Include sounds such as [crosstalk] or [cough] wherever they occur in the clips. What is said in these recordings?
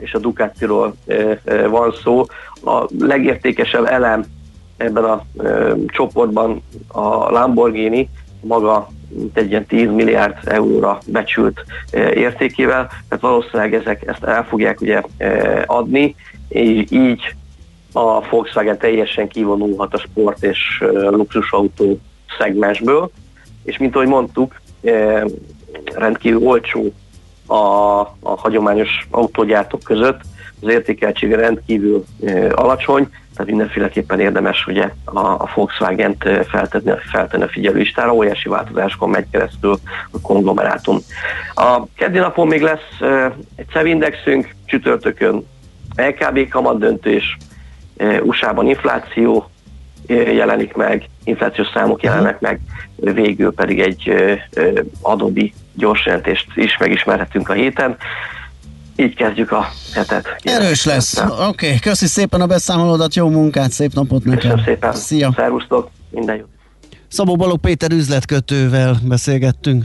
és a Ducatiról van szó. A legértékesebb elem ebben a csoportban a Lamborghini, maga mint egy ilyen 10 milliárd euróra becsült értékével, tehát valószínűleg ezek ezt el fogják ugye adni, és így a Volkswagen teljesen kivonulhat a sport és luxusautó szegmensből, és mint ahogy mondtuk, rendkívül olcsó a, a hagyományos autógyártók között, az értékeltsége rendkívül alacsony, tehát mindenféleképpen érdemes ugye a, a Volkswagen-t feltenni, feltenni a figyelőlistára, óriási változásokon megy keresztül a konglomerátum. A keddi napon még lesz egy CEV csütörtökön LKB kamat döntés, USA-ban infláció jelenik meg, inflációs számok jelennek meg, végül pedig egy Adobe gyors jelentést is megismerhetünk a héten. Így kezdjük a hetet. Erős lesz. Oké, okay. köszi szépen a beszámolódat, jó munkát, szép napot neked. Köszönöm szépen. Szia. Szervusztok, minden jó. Szabó Balogh Péter üzletkötővel beszélgettünk.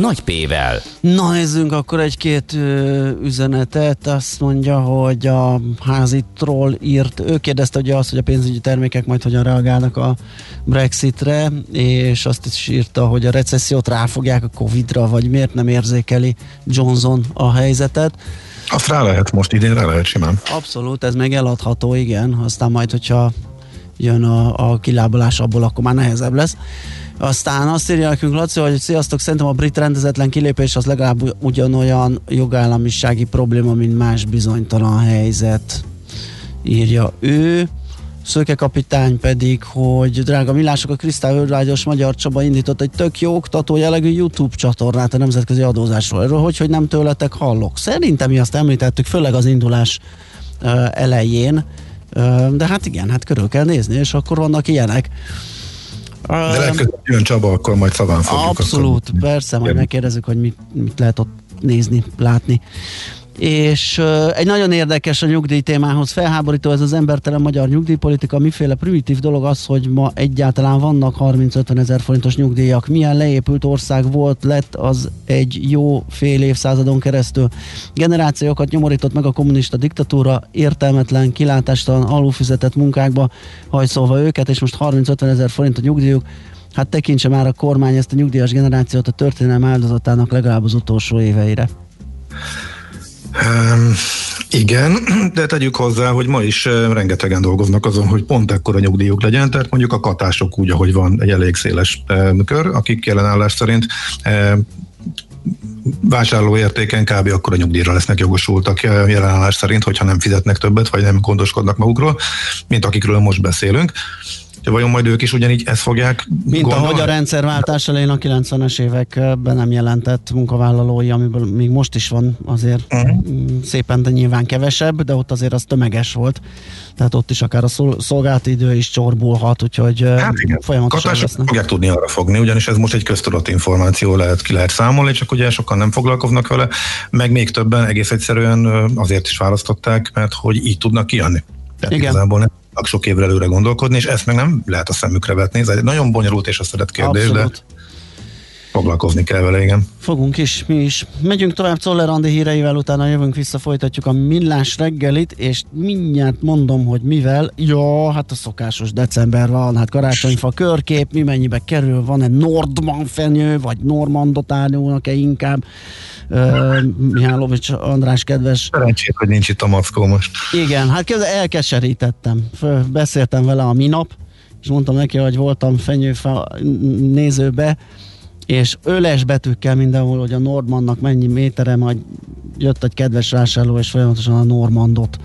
nagy P-vel. Na nézzünk akkor egy-két üzenetet. Azt mondja, hogy a házitról írt, ő kérdezte ugye azt, hogy a pénzügyi termékek majd hogyan reagálnak a Brexitre, és azt is írta, hogy a recessziót ráfogják a Covid-ra, vagy miért nem érzékeli Johnson a helyzetet. Azt rá lehet most, idén rá lehet simán. Abszolút, ez meg eladható, igen. Aztán majd, hogyha jön a, a kilábalás abból, akkor már nehezebb lesz. Aztán azt írja nekünk Laci, hogy sziasztok, szerintem a brit rendezetlen kilépés az legalább ugyanolyan jogállamisági probléma, mint más bizonytalan helyzet, írja ő. Szöke kapitány pedig, hogy drága millások, a Kristály Magyar Csaba indított egy tök jó oktató jellegű YouTube csatornát a nemzetközi adózásról. Erről hogy, hogy nem tőletek hallok. Szerintem mi azt említettük, főleg az indulás uh, elején, uh, de hát igen, hát körül kell nézni, és akkor vannak ilyenek. De legközelebb jön Csaba, akkor majd szaván fogjuk. Abszolút, akkor... persze, majd megkérdezzük, hogy mit, mit lehet ott nézni, látni és egy nagyon érdekes a nyugdíj témához felháborító ez az embertelen magyar nyugdíjpolitika. Miféle primitív dolog az, hogy ma egyáltalán vannak 30-50 ezer forintos nyugdíjak. Milyen leépült ország volt, lett az egy jó fél évszázadon keresztül. Generációkat nyomorított meg a kommunista diktatúra, értelmetlen, kilátástalan, alulfizetett munkákba hajszolva őket, és most 30-50 ezer forint a nyugdíjuk. Hát tekintse már a kormány ezt a nyugdíjas generációt a történelem áldozatának legalább az utolsó éveire. Um, igen, de tegyük hozzá, hogy ma is rengetegen dolgoznak azon, hogy pont ekkora nyugdíjuk legyen, tehát mondjuk a katások úgy, ahogy van egy elég széles um, kör, akik jelenállás szerint um, vásárlóértéken kb. akkor a nyugdíjra lesznek jogosultak jelenállás szerint, hogyha nem fizetnek többet, vagy nem gondoskodnak magukról, mint akikről most beszélünk. De vajon majd ők is ugyanígy ezt fogják Mint gondolni? ahogy a rendszerváltás elején a 90-es években nem jelentett munkavállalói, amiből még most is van azért uh-huh. szépen, de nyilván kevesebb, de ott azért az tömeges volt. Tehát ott is akár a szolgálati idő is csorbulhat, úgyhogy hát igen. folyamatosan lesznek. fogják tudni arra fogni, ugyanis ez most egy köztudott információ lehet, ki lehet számolni, csak ugye sokan nem foglalkoznak vele, meg még többen egész egyszerűen azért is választották, mert hogy így tudnak kijönni. Tehát Igen. igazából nem sok évre előre gondolkodni, és ezt meg nem lehet a szemükre vetni. Ez egy nagyon bonyolult és szeret kérdés, Abszolút. de foglalkozni kell vele, igen. Fogunk is, mi is. Megyünk tovább Czoller Andi híreivel, utána jövünk vissza, folytatjuk a millás reggelit, és mindjárt mondom, hogy mivel. Ja, hát a szokásos december van, hát karácsonyfa körkép, mi mennyibe kerül, van-e Nordman fenyő, vagy Normandot árnyónak-e inkább. Uh, Mihálovics András kedves. Szerencsét, hogy nincs itt a mackó most. Igen, hát kezdve elkeserítettem. Beszéltem vele a minap, és mondtam neki, hogy voltam fenyőfa nézőbe, és öles betűkkel mindenhol, hogy a Nordmannak mennyi métere, majd jött egy kedves vásárló, és folyamatosan a Normandot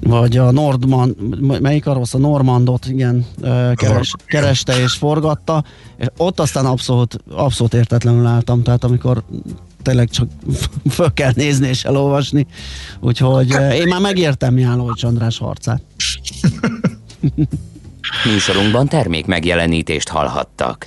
vagy a Nordman, melyik arról a Normandot, igen, keres, kereste és forgatta, és ott aztán abszolút, abszolút értetlenül álltam, tehát amikor tényleg csak [laughs] föl kell nézni és elolvasni, úgyhogy én már megértem János András harcát. [laughs] Műsorunkban termék megjelenítést hallhattak.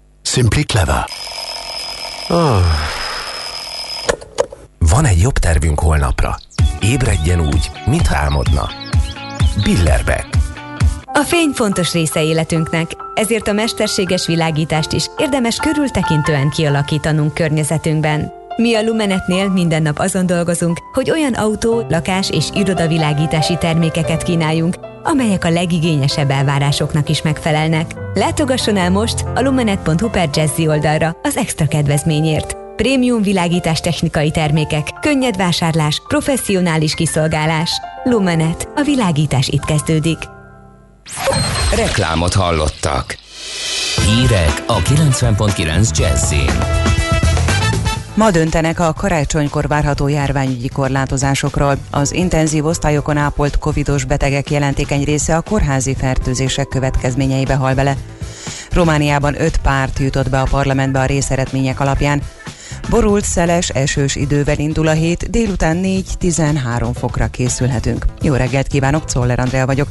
Simply clever. Oh. Van egy jobb tervünk holnapra. Ébredjen úgy, mintha álmodna. Billerbe. A fény fontos része életünknek, ezért a mesterséges világítást is érdemes körültekintően kialakítanunk környezetünkben. Mi a Lumenetnél minden nap azon dolgozunk, hogy olyan autó, lakás és irodavilágítási termékeket kínáljunk, amelyek a legigényesebb elvárásoknak is megfelelnek. Látogasson el most a lumenet.hu per Jazzy oldalra az extra kedvezményért. Prémium világítás technikai termékek, könnyed vásárlás, professzionális kiszolgálás. Lumenet. A világítás itt kezdődik. Reklámot hallottak. Hírek a 90.9 Jazzin. Ma döntenek a karácsonykor várható járványügyi korlátozásokról. Az intenzív osztályokon ápolt covidos betegek jelentékeny része a kórházi fertőzések következményeibe hal bele. Romániában öt párt jutott be a parlamentbe a részeretmények alapján. Borult, szeles, esős idővel indul a hét, délután 4-13 fokra készülhetünk. Jó reggelt kívánok, Czoller Andrea vagyok.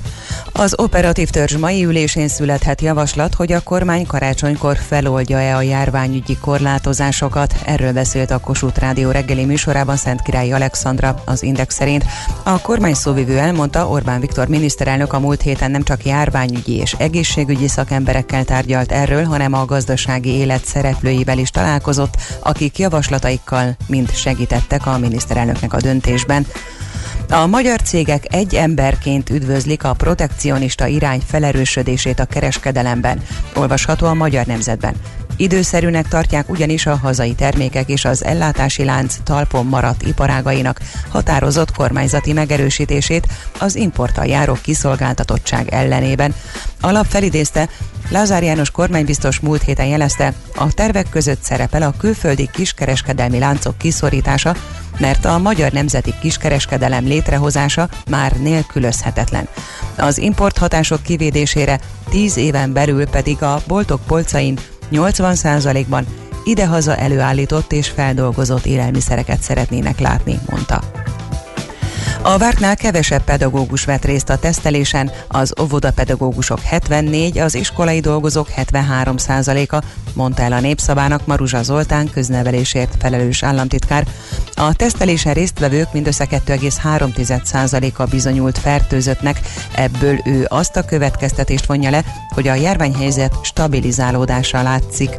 Az operatív törzs mai ülésén születhet javaslat, hogy a kormány karácsonykor feloldja-e a járványügyi korlátozásokat. Erről beszélt a Kossuth Rádió reggeli műsorában Szent Király Alexandra az Index szerint. A kormány szóvivő elmondta, Orbán Viktor miniszterelnök a múlt héten nem csak járványügyi és egészségügyi szakemberekkel tárgyalt erről, hanem a gazdasági élet szereplőivel is találkozott, akik javaslataikkal mind segítettek a miniszterelnöknek a döntésben. A magyar cégek egy emberként üdvözlik a protekcionista irány felerősödését a kereskedelemben. Olvasható a Magyar Nemzetben. Időszerűnek tartják ugyanis a hazai termékek és az ellátási lánc talpon maradt iparágainak határozott kormányzati megerősítését az importtal járó kiszolgáltatottság ellenében. Alap felidézte, Lázár János kormánybiztos múlt héten jelezte, a tervek között szerepel a külföldi kiskereskedelmi láncok kiszorítása, mert a magyar nemzeti kiskereskedelem létrehozása már nélkülözhetetlen. Az importhatások kivédésére 10 éven belül pedig a boltok polcain 80%-ban idehaza előállított és feldolgozott élelmiszereket szeretnének látni, mondta. A vártnál kevesebb pedagógus vett részt a tesztelésen, az óvodapedagógusok 74, az iskolai dolgozók 73 a mondta el a Népszabának Maruzsa Zoltán köznevelésért felelős államtitkár. A tesztelésen résztvevők mindössze 2,3%-a bizonyult fertőzöttnek, ebből ő azt a következtetést vonja le, hogy a járványhelyzet stabilizálódása látszik.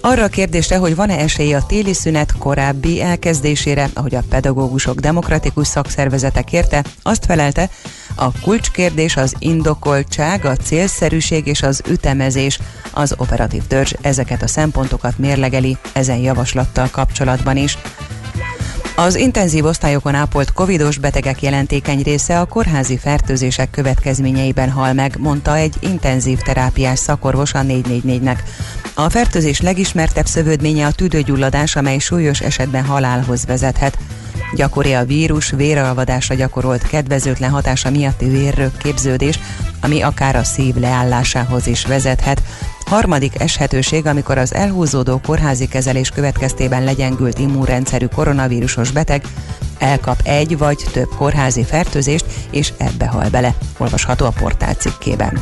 Arra a kérdésre, hogy van-e esély a téli szünet korábbi elkezdésére, ahogy a pedagógusok demokratikus szakszervezetek érte, azt felelte, a kulcskérdés az indokoltság, a célszerűség és az ütemezés. Az operatív törzs ezeket a szempontokat mérlegeli ezen javaslattal kapcsolatban is. Az intenzív osztályokon ápolt covidos betegek jelentékeny része a kórházi fertőzések következményeiben hal meg, mondta egy intenzív terápiás szakorvos a 444-nek. A fertőzés legismertebb szövődménye a tüdőgyulladás, amely súlyos esetben halálhoz vezethet. Gyakori a vírus véralvadásra gyakorolt kedvezőtlen hatása miatti vérrög képződés, ami akár a szív leállásához is vezethet. Harmadik eshetőség, amikor az elhúzódó kórházi kezelés következtében legyengült immunrendszerű koronavírusos beteg elkap egy vagy több kórházi fertőzést, és ebbe hal bele. Olvasható a portál cikkében.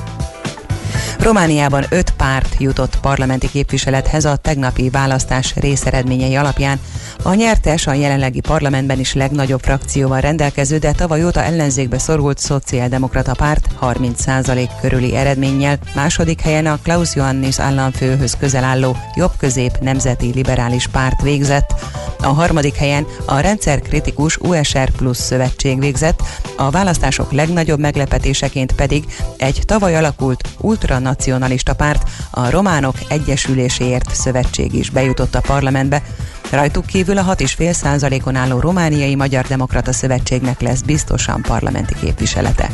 Romániában öt párt jutott parlamenti képviselethez a tegnapi választás részeredményei alapján. A nyertes a jelenlegi parlamentben is legnagyobb frakcióval rendelkező, de tavaly óta ellenzékbe szorult szociáldemokrata párt 30% körüli eredménnyel. Második helyen a Klaus Johannis államfőhöz közel álló jobb-közép nemzeti liberális párt végzett. A harmadik helyen a rendszerkritikus USR Plus szövetség végzett, a választások legnagyobb meglepetéseként pedig egy tavaly alakult ultranacionalista párt, a Románok Egyesüléséért Szövetség is bejutott a parlamentbe. Rajtuk kívül a 6,5 százalékon álló Romániai Magyar Demokrata Szövetségnek lesz biztosan parlamenti képviselete.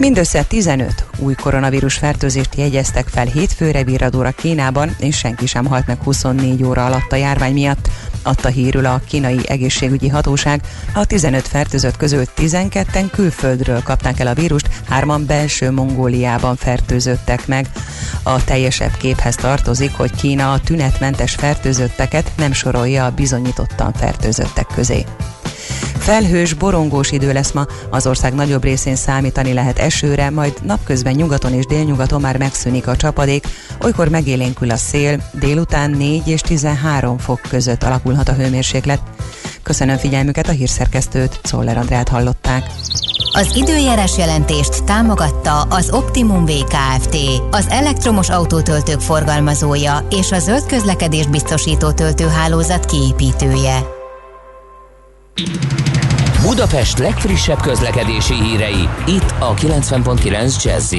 Mindössze 15 új koronavírus fertőzést jegyeztek fel hétfőre virradóra Kínában, és senki sem halt meg 24 óra alatt a járvány miatt. Adta hírül a kínai egészségügyi hatóság, a 15 fertőzött közül 12-en külföldről kapták el a vírust, hárman belső Mongóliában fertőzöttek meg. A teljesebb képhez tartozik, hogy Kína a tünetmentes fertőzötteket nem sorolja a bizonyítottan fertőzöttek közé. Felhős, borongós idő lesz ma, az ország nagyobb részén számítani lehet esőre, majd napközben nyugaton és délnyugaton már megszűnik a csapadék, olykor megélénkül a szél, délután 4 és 13 fok között alakulhat a hőmérséklet. Köszönöm figyelmüket a hírszerkesztőt, Szoller Andrát hallották. Az időjárás jelentést támogatta az Optimum VKFT, az elektromos autótöltők forgalmazója és a zöld közlekedés biztosító töltőhálózat kiépítője. Budapest legfrissebb közlekedési hírei, itt a 90.9 jazz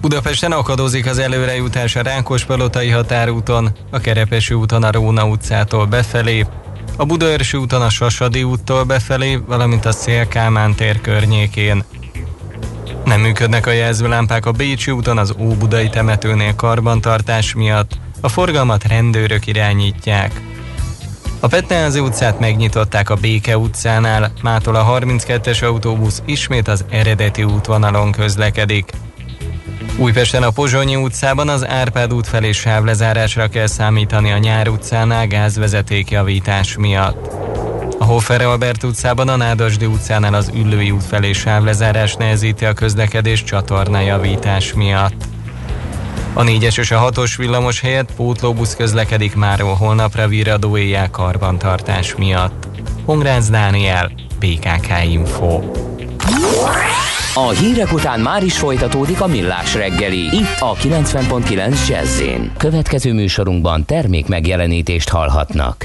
Budapesten akadozik az előrejutás a Rákospalotai határúton, a Kerepesi úton a Róna utcától befelé, a Budaörsi úton a Sasadi úttól befelé, valamint a Szélkámán tér környékén. Nem működnek a jelzőlámpák a Bécsi úton az Óbudai temetőnél karbantartás miatt, a forgalmat rendőrök irányítják. A Petneházi utcát megnyitották a Béke utcánál, mától a 32-es autóbusz ismét az eredeti útvonalon közlekedik. Újpesten a Pozsonyi utcában az Árpád út felé sávlezárásra kell számítani a Nyár utcánál gázvezetékjavítás miatt. A Hoffer Albert utcában a Nádasdi utcánál az Üllői út felé sávlezárás nehezíti a közlekedés csatornajavítás miatt. A 4-es és a 6-os villamos helyett pótlóbusz közlekedik már holnapra virradó éjjel karbantartás miatt. Hongránc Dániel, PKK Info. A hírek után már is folytatódik a millás reggeli, itt a 90.9 jazz Következő műsorunkban termék megjelenítést hallhatnak.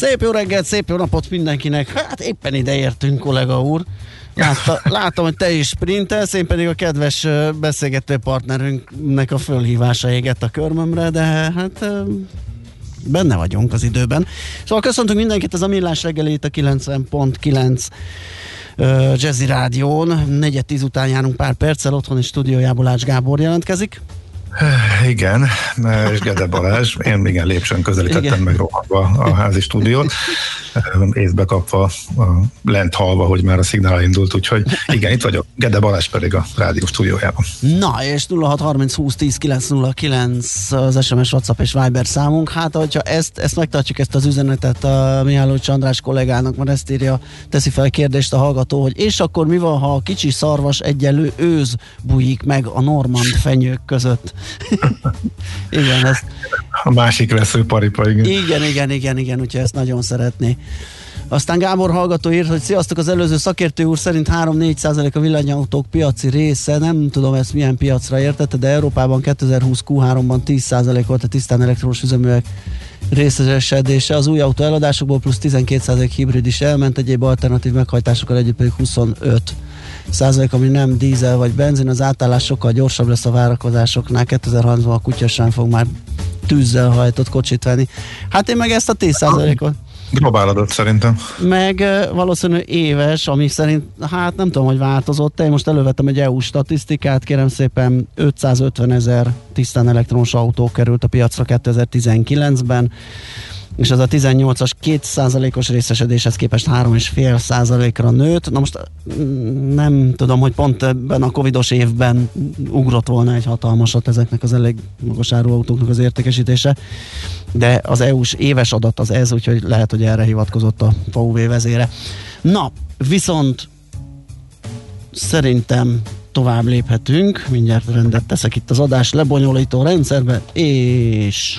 Szép jó reggelt, szép jó napot mindenkinek. Hát éppen ide értünk, kollega úr. Látta, [laughs] látom, hogy te is sprintelsz, én pedig a kedves beszélgető partnerünknek a fölhívása égett a körmömre, de hát benne vagyunk az időben. Szóval köszöntünk mindenkit, ez a Millás reggeli itt a 90.9 Jazzy Rádión. Negyed tíz után járunk pár perccel, otthon és stúdiójából Ács Gábor jelentkezik. [sighs] Igen, és Gede Balázs, én igen lépcsőn közelítettem igen. meg rohanva a házi stúdiót, észbe kapva, lent halva, hogy már a szignál indult, úgyhogy igen, itt vagyok, Gede Balázs pedig a rádió stúdiójában. Na, és 0630 20 10 909 az SMS, WhatsApp és Viber számunk, hát hogyha ezt, ezt megtartjuk, ezt az üzenetet a Mihály Csandrás kollégának, mert ezt írja, teszi fel a kérdést a hallgató, hogy és akkor mi van, ha a kicsi szarvas egyelő őz bújik meg a normand fenyők között? [laughs] igen, ezt... A másik veszőparipa, igen. Igen, igen, igen, igen, úgyhogy ezt nagyon szeretné. Aztán Gábor hallgató írt, hogy sziasztok, az előző szakértő úr szerint 3-4 százalék a villanyautók piaci része, nem tudom ezt milyen piacra értette, de Európában 2020 Q3-ban 10 százalék volt a tisztán elektromos üzeművek részesedése. Az új autó eladásokból plusz 12 százalék hibrid is elment, egyéb alternatív meghajtásokkal együtt pedig 25 százalék, ami nem dízel vagy benzin, az átállás sokkal gyorsabb lesz a várakozásoknál. 2030-ban a kutyasán fog már tűzzel hajtott kocsit venni. Hát én meg ezt a 10 százalékot Globál adat szerintem. Meg valószínű éves, ami szerint, hát nem tudom, hogy változott. Én most elővettem egy EU statisztikát, kérem szépen 550 ezer tisztán elektromos autó került a piacra 2019-ben és ez a 18-as 2%-os részesedéshez képest 3,5%-ra nőtt. Na most mm, nem tudom, hogy pont ebben a covidos évben ugrott volna egy hatalmasat ezeknek az elég magas áruautóknak az értékesítése, de az EU-s éves adat az ez, úgyhogy lehet, hogy erre hivatkozott a VW vezére. Na, viszont szerintem tovább léphetünk, mindjárt rendet teszek itt az adás lebonyolító rendszerbe, és...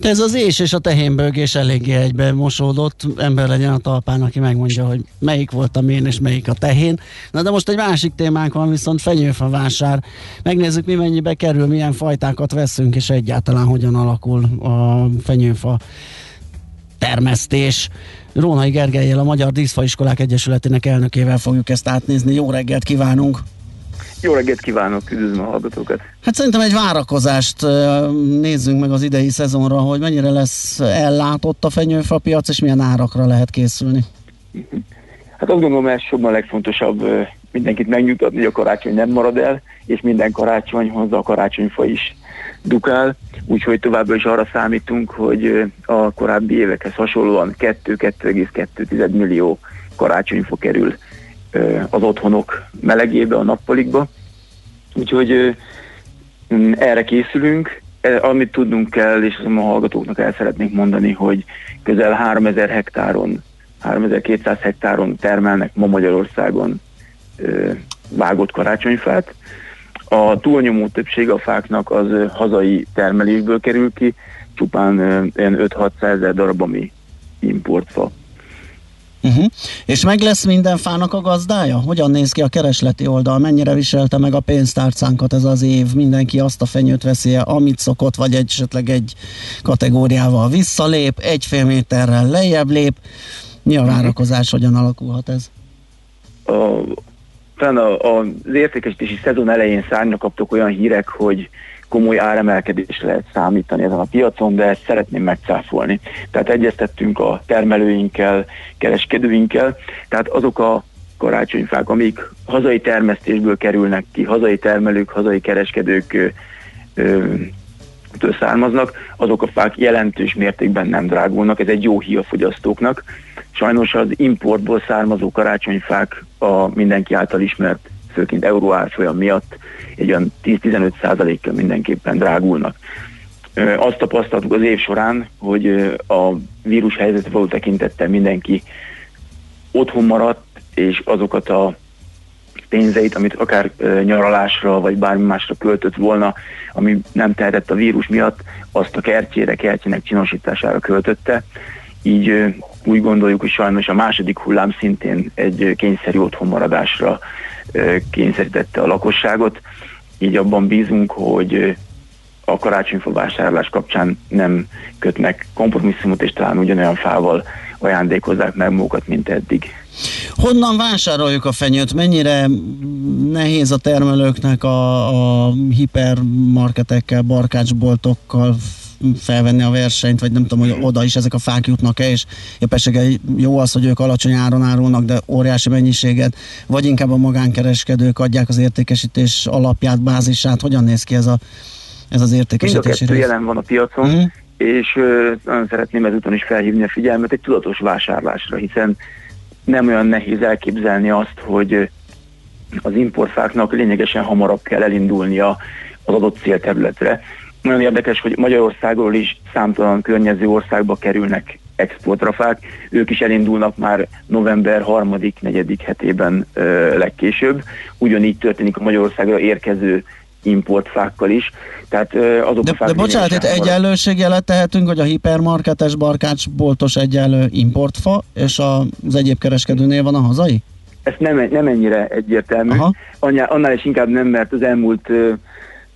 Ez az és és a tehénbőgés eléggé egybe mosódott. Ember legyen a talpán, aki megmondja, hogy melyik volt a mén és melyik a tehén. Na de most egy másik témánk van, viszont fenyőfa vásár. Megnézzük, mi mennyibe kerül, milyen fajtákat veszünk, és egyáltalán hogyan alakul a fenyőfa termesztés. Rónai Gergelyel, a Magyar Díszfaiskolák Egyesületének elnökével fogjuk ezt átnézni. Jó reggelt kívánunk! Jó reggelt kívánok, üdvözlöm a hallgatókat! Hát szerintem egy várakozást nézzünk meg az idei szezonra, hogy mennyire lesz ellátott a fenyőfa piac, és milyen árakra lehet készülni. Hát azt gondolom, ez a legfontosabb mindenkit megnyugtatni, hogy a karácsony nem marad el, és minden karácsonyhoz a karácsonyfa is dukál, úgyhogy továbbra is arra számítunk, hogy a korábbi évekhez hasonlóan 2-2,2 millió karácsonyfa kerül az otthonok melegébe, a nappalikba. Úgyhogy erre készülünk. E, amit tudnunk kell, és a hallgatóknak el szeretnék mondani, hogy közel 3000 hektáron, 3200 hektáron termelnek ma Magyarországon vágott karácsonyfát. A túlnyomó többség a fáknak az hazai termelésből kerül ki, csupán ilyen 5-600 ezer darab, ami importfa. Uh-huh. És meg lesz minden fának a gazdája? Hogyan néz ki a keresleti oldal? Mennyire viselte meg a pénztárcánkat ez az év? Mindenki azt a fenyőt veszi amit szokott, vagy egy, esetleg egy kategóriával visszalép, egy fél méterrel lejjebb lép. Mi a várakozás, hogyan alakulhat ez? A, talán a, a, az értékesítési szezon elején szárnya kaptok olyan hírek, hogy komoly áremelkedésre lehet számítani ezen a piacon, de ezt szeretném megcáfolni. Tehát egyeztettünk a termelőinkkel, kereskedőinkkel, tehát azok a karácsonyfák, amik hazai termesztésből kerülnek ki, hazai termelők, hazai kereskedők től származnak, azok a fák jelentős mértékben nem drágulnak, ez egy jó hír a fogyasztóknak. Sajnos az importból származó karácsonyfák a mindenki által ismert, főként euró árfolyam miatt egy olyan 10-15 százalékkal mindenképpen drágulnak. Azt tapasztaltuk az év során, hogy a vírus helyzetre való tekintettel mindenki otthon maradt, és azokat a pénzeit, amit akár nyaralásra vagy bármi másra költött volna, ami nem tehetett a vírus miatt, azt a kertjére, kertjének csinosítására költötte. Így úgy gondoljuk, hogy sajnos a második hullám szintén egy kényszerű otthonmaradásra kényszerítette a lakosságot. Így abban bízunk, hogy a karácsonyfa vásárlás kapcsán nem kötnek kompromisszumot, és talán ugyanolyan fával ajándékozzák meg magukat, mint eddig. Honnan vásároljuk a fenyőt? Mennyire nehéz a termelőknek a, a hipermarketekkel, barkácsboltokkal felvenni a versenyt, vagy nem tudom, hogy oda is ezek a fák jutnak-e, és éppenséggel jó az, hogy ők alacsony áron árulnak, de óriási mennyiséget, vagy inkább a magánkereskedők adják az értékesítés alapját, bázisát, hogyan néz ki ez, a, ez az értékesítési Mind a jelen van a piacon, mm. és ö, nagyon szeretném ezúton is felhívni a figyelmet egy tudatos vásárlásra, hiszen nem olyan nehéz elképzelni azt, hogy az importfáknak lényegesen hamarabb kell elindulnia az adott célterületre. Nagyon érdekes, hogy Magyarországról is számtalan környező országba kerülnek exportrafák, ők is elindulnak már november 3.-4. hetében ö, legkésőbb. Ugyanígy történik a Magyarországra érkező importfákkal is. Tehát azok de, a de bocsánat, itt egyenlőségjelet tehetünk, hogy a hipermarketes, barkácsboltos egyenlő importfa, és az egyéb kereskedőnél van a hazai? Ez nem, nem ennyire egyértelmű. Annál, annál is inkább nem, mert az elmúlt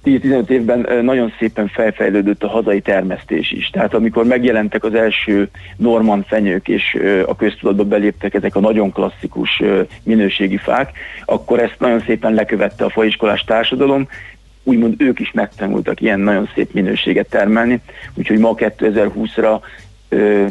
10-15 évben nagyon szépen felfejlődött a hazai termesztés is. Tehát amikor megjelentek az első norman fenyők, és a köztudatba beléptek ezek a nagyon klasszikus minőségi fák, akkor ezt nagyon szépen lekövette a faiskolás társadalom, úgymond ők is megtanultak ilyen nagyon szép minőséget termelni, úgyhogy ma 2020-ra ö,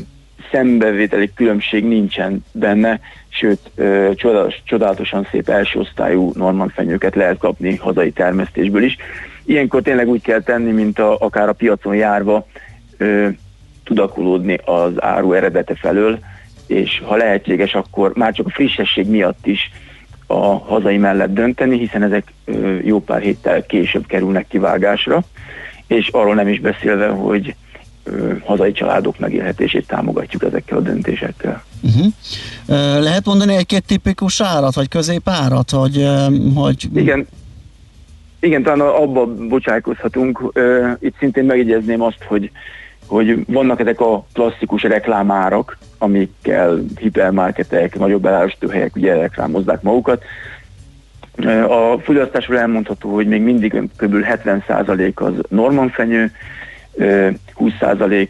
szembevételi különbség nincsen benne, sőt ö, csodálatos, csodálatosan szép elsőosztályú norman fenyőket lehet kapni hazai termesztésből is. Ilyenkor tényleg úgy kell tenni, mint a, akár a piacon járva, ö, tudakulódni az áru eredete felől, és ha lehetséges, akkor már csak a frissesség miatt is a hazai mellett dönteni, hiszen ezek jó pár héttel később kerülnek kivágásra, és arról nem is beszélve, hogy hazai családok megélhetését támogatjuk ezekkel a döntésekkel. Uh-huh. Lehet mondani egy-két tipikus árat, vagy középárat, hogy, hogy... Igen, igen, talán abba bocsájkozhatunk. Itt szintén megjegyezném azt, hogy hogy vannak ezek a klasszikus reklámárak, amikkel hipermarketek, nagyobb elárusítóhelyek ugye reklámozzák magukat. A fogyasztásról elmondható, hogy még mindig kb. 70% az Norman fenyő, 20%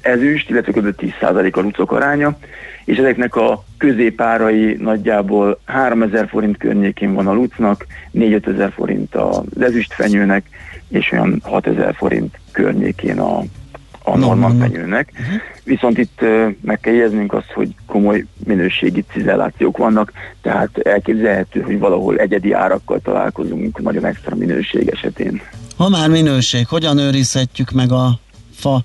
ezüst, illetve kb. 10% a lucok aránya, és ezeknek a középárai nagyjából 3000 forint környékén van a lucnak, 4 ezer forint az ezüstfenyőnek, és olyan 6000 forint környékén a, a normal fenyőnek. Uh-huh. Viszont itt meg kell jegyeznünk azt, hogy komoly minőségi cizellációk vannak, tehát elképzelhető, hogy valahol egyedi árakkal találkozunk nagyon extra minőség esetén. Ha már minőség, hogyan őrizhetjük meg a fa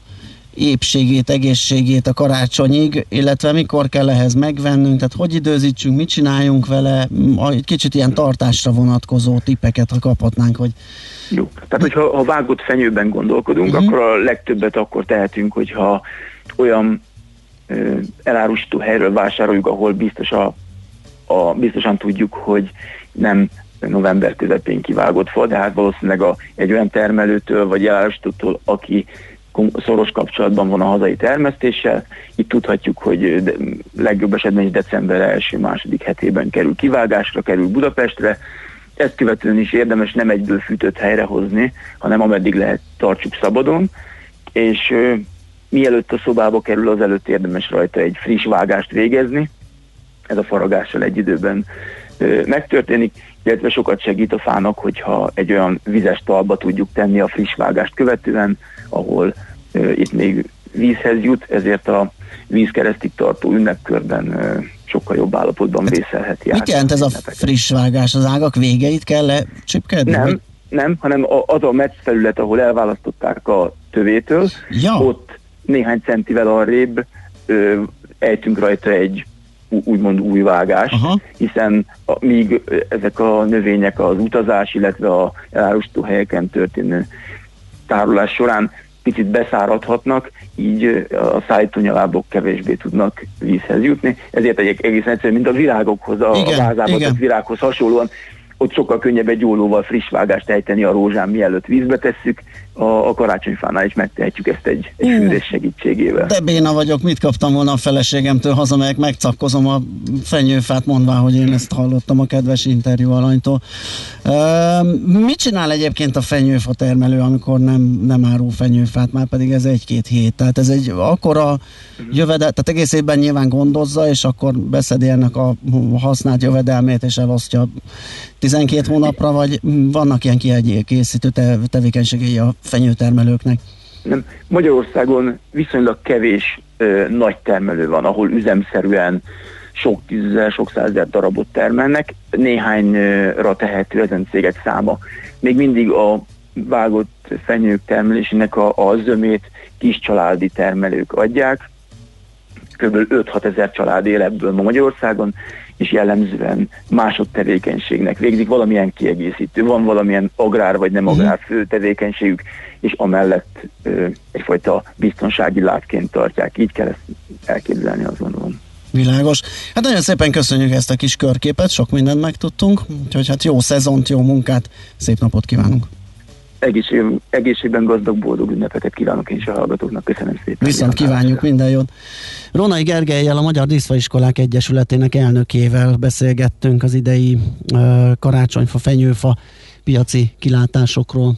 épségét, egészségét a karácsonyig, illetve mikor kell ehhez megvennünk, tehát hogy időzítsünk, mit csináljunk vele, egy kicsit ilyen tartásra vonatkozó tippeket, ha kaphatnánk, hogy... Jó, tehát hogyha ha vágott fenyőben gondolkodunk, uh-huh. akkor a legtöbbet akkor tehetünk, hogyha olyan ö, elárusító helyről vásároljuk, ahol biztos a, a, biztosan tudjuk, hogy nem november közepén kivágott fa, de hát valószínűleg a, egy olyan termelőtől vagy elárusítótól, aki szoros kapcsolatban van a hazai termesztéssel. Itt tudhatjuk, hogy legjobb esetben is december első-második hetében kerül kivágásra, kerül Budapestre. Ezt követően is érdemes nem egyből fűtött helyre hozni, hanem ameddig lehet tartsuk szabadon, és mielőtt a szobába kerül, az előtt érdemes rajta egy friss vágást végezni. Ez a faragással egy időben megtörténik, illetve sokat segít a fának, hogyha egy olyan vizes talba tudjuk tenni a friss vágást követően, ahol uh, itt még vízhez jut, ezért a vízkeresztig tartó ünnepkörben uh, sokkal jobb állapotban hát, vészelheti Mit jelent ez a friss vágás? Az ágak végeit kell lecsipkedni? Nem, vagy? nem, hanem az a metsz felület, ahol elválasztották a tövétől, ja. ott néhány centivel arrébb ö, ejtünk rajta egy úgymond új vágás, Aha. hiszen a, míg ezek a növények az utazás, illetve a elárusító helyeken történő tárolás során picit beszáradhatnak, így a szájtónyalábok kevésbé tudnak vízhez jutni. Ezért egy egészen egyszerű, mint a virágokhoz, a, igen, a virághoz hasonlóan ott sokkal könnyebb egy gyólóval friss vágást ejteni a rózsán, mielőtt vízbe tesszük, a, a karácsonyfánál is megtehetjük ezt egy, egy fűzés segítségével. De béna vagyok, mit kaptam volna a feleségemtől, hazamegyek, megcakkozom a fenyőfát, mondván, hogy én ezt hallottam a kedves interjú alanytól. E, mit csinál egyébként a fenyőfa termelő, amikor nem, nem árul fenyőfát, már pedig ez egy-két hét, tehát ez egy akkora jövedel, tehát egész évben nyilván gondozza, és akkor beszedi ennek a használt jövedelmét, és elosztja 12 hónapra, vagy vannak ilyen kiegészítő tevékenységei a fenyőtermelőknek? Nem. Magyarországon viszonylag kevés ö, nagy termelő van, ahol üzemszerűen sok tízezer, sok százezer darabot termelnek, néhányra tehető ezen cégek száma. Még mindig a vágott fenyők termelésének a, a zömét kis családi termelők adják, kb. 5-6 ezer család él ebből ma Magyarországon, és jellemzően másodtevékenységnek végzik valamilyen kiegészítő, van valamilyen agrár vagy nem mhm. agrár fő tevékenységük, és amellett ö, egyfajta biztonsági látként tartják. Így kell ezt elképzelni, gondolom. Világos. Hát nagyon szépen köszönjük ezt a kis körképet, sok mindent megtudtunk, úgyhogy hát jó szezont, jó munkát, szép napot kívánunk! Egészség, egészségben gazdag, boldog ünnepeket kívánok én is a hallgatóknak. Köszönöm szépen. Viszont kívánjuk minden jót. Rónai Gergelyel, a Magyar Díszfaiskolák Egyesületének elnökével beszélgettünk az idei uh, karácsonyfa, fenyőfa piaci kilátásokról.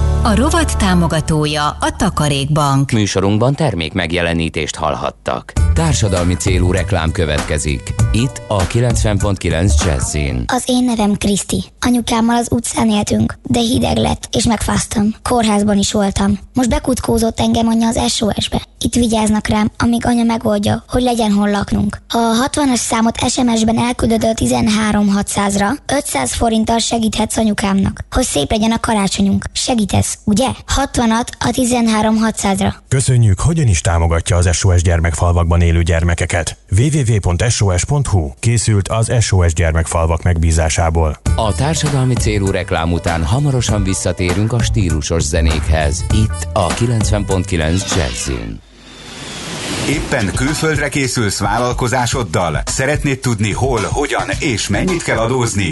A rovat támogatója a Takarékbank. Műsorunkban termék megjelenítést hallhattak. Társadalmi célú reklám következik. Itt a 90.9 Jazzin. Az én nevem Kriszti. Anyukámmal az utcán éltünk, de hideg lett, és megfáztam. Kórházban is voltam. Most bekutkózott engem anya az SOS-be. Itt vigyáznak rám, amíg anya megoldja, hogy legyen hol laknunk. A 60-as számot SMS-ben elküldöd a 13600-ra, 500 forinttal segíthetsz anyukámnak, hogy szép legyen a karácsonyunk. Segítesz, ugye? 60-at a 13600-ra. Köszönjük, hogyan is támogatja az SOS gyermekfalvakban élő gyermekeket. www.sos.hu készült az SOS gyermekfalvak megbízásából. A társadalmi célú reklám után hamarosan visszatérünk a stílusos zenékhez. Itt a 90.9 Jazzin. Éppen külföldre készülsz vállalkozásoddal? Szeretnéd tudni hol, hogyan és mennyit kell adózni?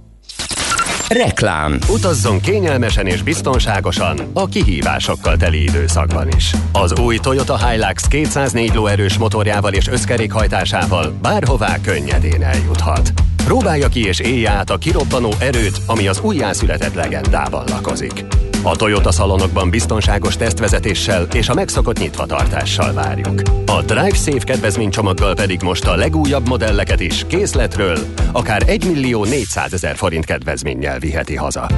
Reklám. Utazzon kényelmesen és biztonságosan a kihívásokkal teli időszakban is. Az új Toyota Hilux 204 lóerős motorjával és összkerékhajtásával bárhová könnyedén eljuthat. Próbálja ki és élje át a kirobbanó erőt, ami az újjászületett legendában lakozik. A Toyota szalonokban biztonságos tesztvezetéssel és a megszokott nyitvatartással várjuk. A Drive Safe kedvezménycsomaggal pedig most a legújabb modelleket is készletről, akár 1 millió 400 ezer forint kedvezménnyel viheti haza.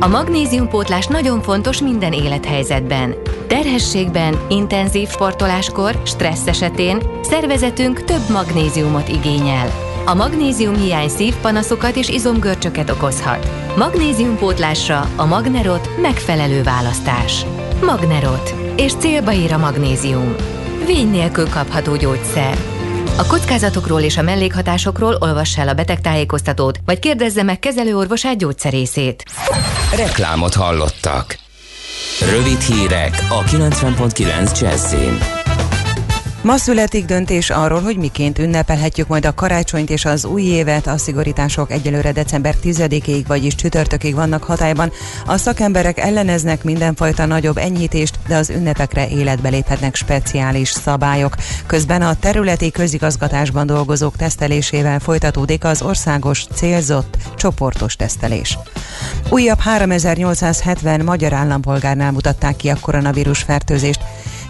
A magnéziumpótlás nagyon fontos minden élethelyzetben. Terhességben, intenzív sportoláskor, stressz esetén szervezetünk több magnéziumot igényel. A magnézium hiány szívpanaszokat és izomgörcsöket okozhat. Magnéziumpótlásra a Magnerot megfelelő választás. Magnerot. És célba ír a magnézium. Vény nélkül kapható gyógyszer. A kockázatokról és a mellékhatásokról olvass el a betegtájékoztatót, vagy kérdezze meg kezelőorvosát gyógyszerészét. Reklámot hallottak. Rövid hírek a 90.9 Jazzin. Ma születik döntés arról, hogy miként ünnepelhetjük majd a karácsonyt és az új évet. A szigorítások egyelőre december 10-ig, vagyis csütörtökig vannak hatályban. A szakemberek elleneznek mindenfajta nagyobb enyhítést, de az ünnepekre életbe léphetnek speciális szabályok. Közben a területi közigazgatásban dolgozók tesztelésével folytatódik az országos célzott csoportos tesztelés. Újabb 3870 magyar állampolgárnál mutatták ki a koronavírus fertőzést.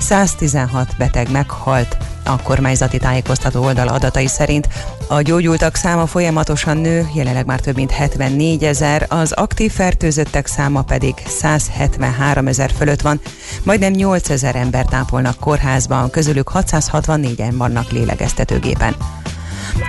116 beteg meghalt. A kormányzati tájékoztató oldal adatai szerint a gyógyultak száma folyamatosan nő, jelenleg már több mint 74 ezer, az aktív fertőzöttek száma pedig 173 ezer fölött van, majdnem 8 ezer embert ápolnak kórházban, közülük 664-en vannak lélegeztetőgépen.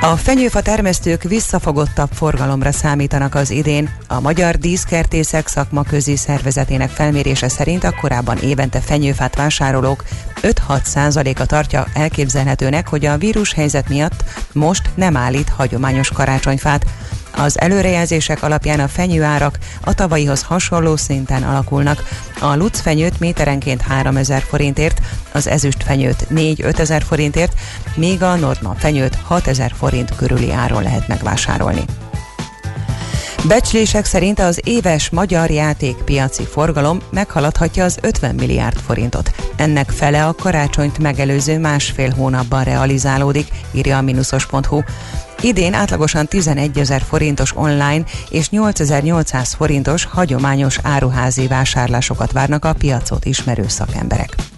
A fenyőfa termesztők visszafogottabb forgalomra számítanak az idén. A Magyar Díszkertészek szakmaközi szervezetének felmérése szerint a korábban évente fenyőfát vásárolók 5-6 százaléka tartja elképzelhetőnek, hogy a vírushelyzet miatt most nem állít hagyományos karácsonyfát. Az előrejelzések alapján a fenyőárak a tavalyihoz hasonló szinten alakulnak. A Lutz fenyőt méterenként 3000 forintért, az ezüst fenyőt 4-5 ezer forintért, míg a Nordman fenyőt 6000 forint körüli áron lehet megvásárolni. Becslések szerint az éves magyar játékpiaci forgalom meghaladhatja az 50 milliárd forintot. Ennek fele a karácsonyt megelőző másfél hónapban realizálódik, írja a minuszos.hu. Idén átlagosan 11 ezer forintos online és 8800 forintos hagyományos áruházi vásárlásokat várnak a piacot ismerő szakemberek.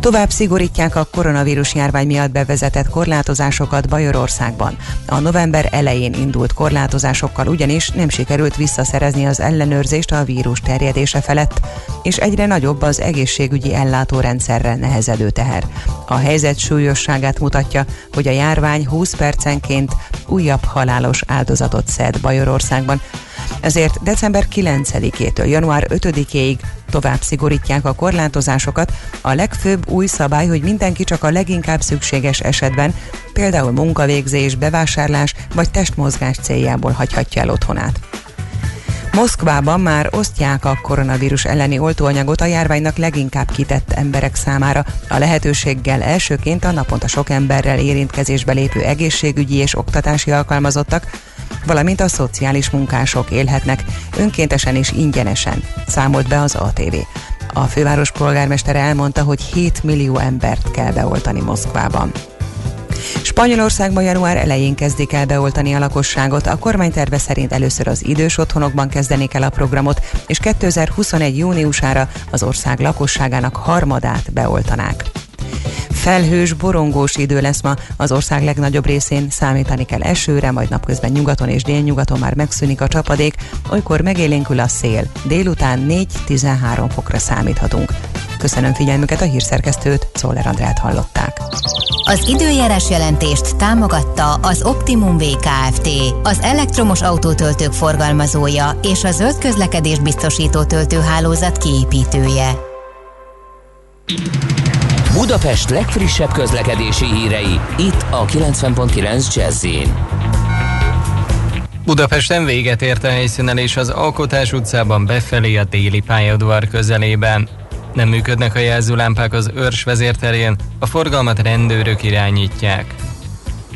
Tovább szigorítják a koronavírus járvány miatt bevezetett korlátozásokat Bajorországban. A november elején indult korlátozásokkal ugyanis nem sikerült visszaszerezni az ellenőrzést a vírus terjedése felett, és egyre nagyobb az egészségügyi ellátórendszerre nehezedő teher. A helyzet súlyosságát mutatja, hogy a járvány 20 percenként újabb halálos áldozatot szed Bajorországban, ezért december 9-től január 5-ig tovább szigorítják a korlátozásokat. A legfőbb új szabály, hogy mindenki csak a leginkább szükséges esetben, például munkavégzés, bevásárlás vagy testmozgás céljából hagyhatja el otthonát. Moszkvában már osztják a koronavírus elleni oltóanyagot a járványnak leginkább kitett emberek számára. A lehetőséggel elsőként a naponta sok emberrel érintkezésbe lépő egészségügyi és oktatási alkalmazottak, valamint a szociális munkások élhetnek önkéntesen és ingyenesen, számolt be az ATV. A főváros polgármestere elmondta, hogy 7 millió embert kell beoltani Moszkvában. Spanyolországban január elején kezdik el beoltani a lakosságot, a kormány terve szerint először az idős otthonokban kezdenék el a programot, és 2021. júniusára az ország lakosságának harmadát beoltanák. Felhős, borongós idő lesz ma, az ország legnagyobb részén számítani kell esőre, majd napközben nyugaton és délnyugaton már megszűnik a csapadék, olykor megélénkül a szél. Délután 4-13 fokra számíthatunk. Köszönöm figyelmüket a hírszerkesztőt, Szoller Andrát hallották. Az időjárás jelentést támogatta az Optimum VKFT, az elektromos autótöltők forgalmazója és a zöld közlekedés biztosító töltőhálózat kiépítője. Budapest legfrissebb közlekedési hírei, itt a 90.9 jazz Budapesten véget ért a helyszínelés az Alkotás utcában befelé a déli pályaudvar közelében. Nem működnek a jelzőlámpák az őrs vezérterén, a forgalmat rendőrök irányítják.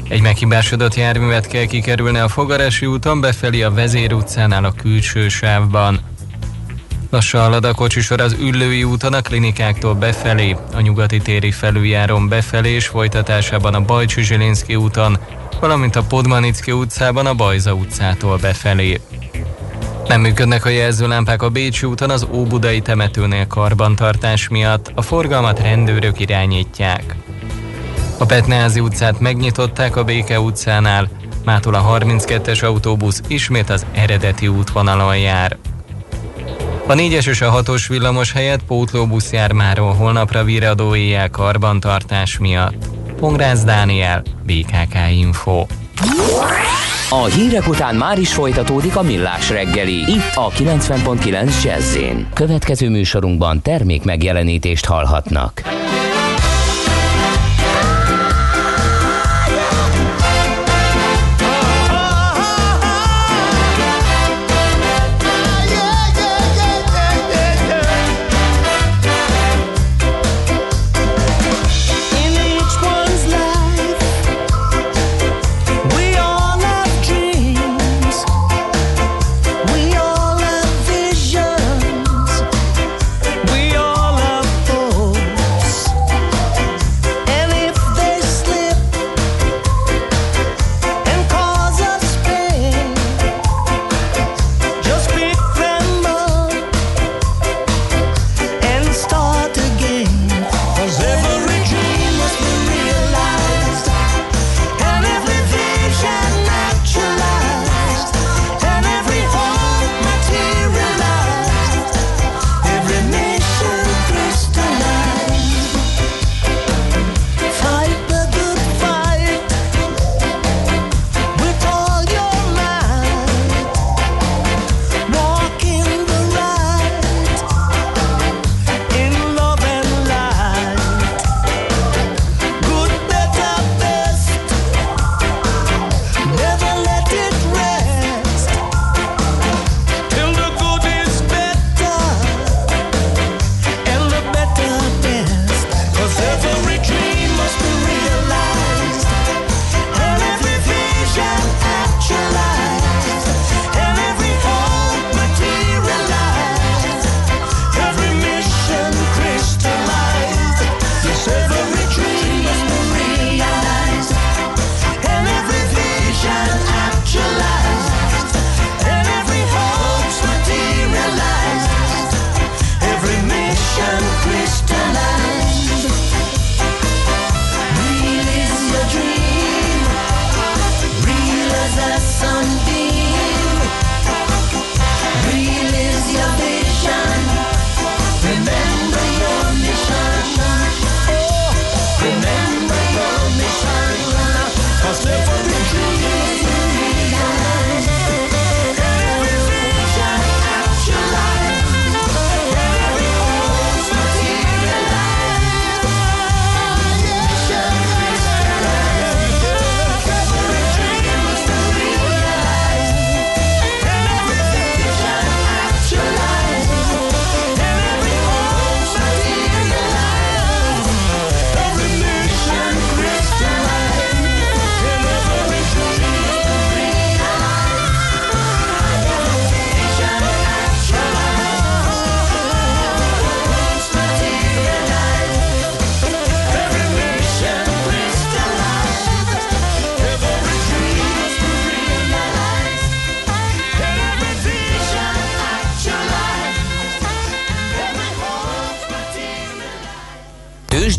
Egy meghibásodott járművet kell kikerülni a Fogarasi úton befelé a Vezér utcánál a külső sávban. Lassan halad a kocsisor az Üllői úton a klinikáktól befelé, a nyugati téri felüljáron befelé és folytatásában a Bajcsi Zsilinszki úton, valamint a Podmanicki utcában a Bajza utcától befelé. Nem működnek a jelzőlámpák a Bécsi úton az Óbudai temetőnél karbantartás miatt, a forgalmat rendőrök irányítják. A Petneházi utcát megnyitották a Béke utcánál, mától a 32-es autóbusz ismét az eredeti útvonalon jár. A 4-es és a 6-os villamos helyett pótlóbusz jár máról holnapra viradó éjjel karbantartás miatt. Pongrász Dániel, BKK Info. A hírek után már is folytatódik a millás reggeli. Itt a 90.9 jazz Következő műsorunkban termék megjelenítést hallhatnak.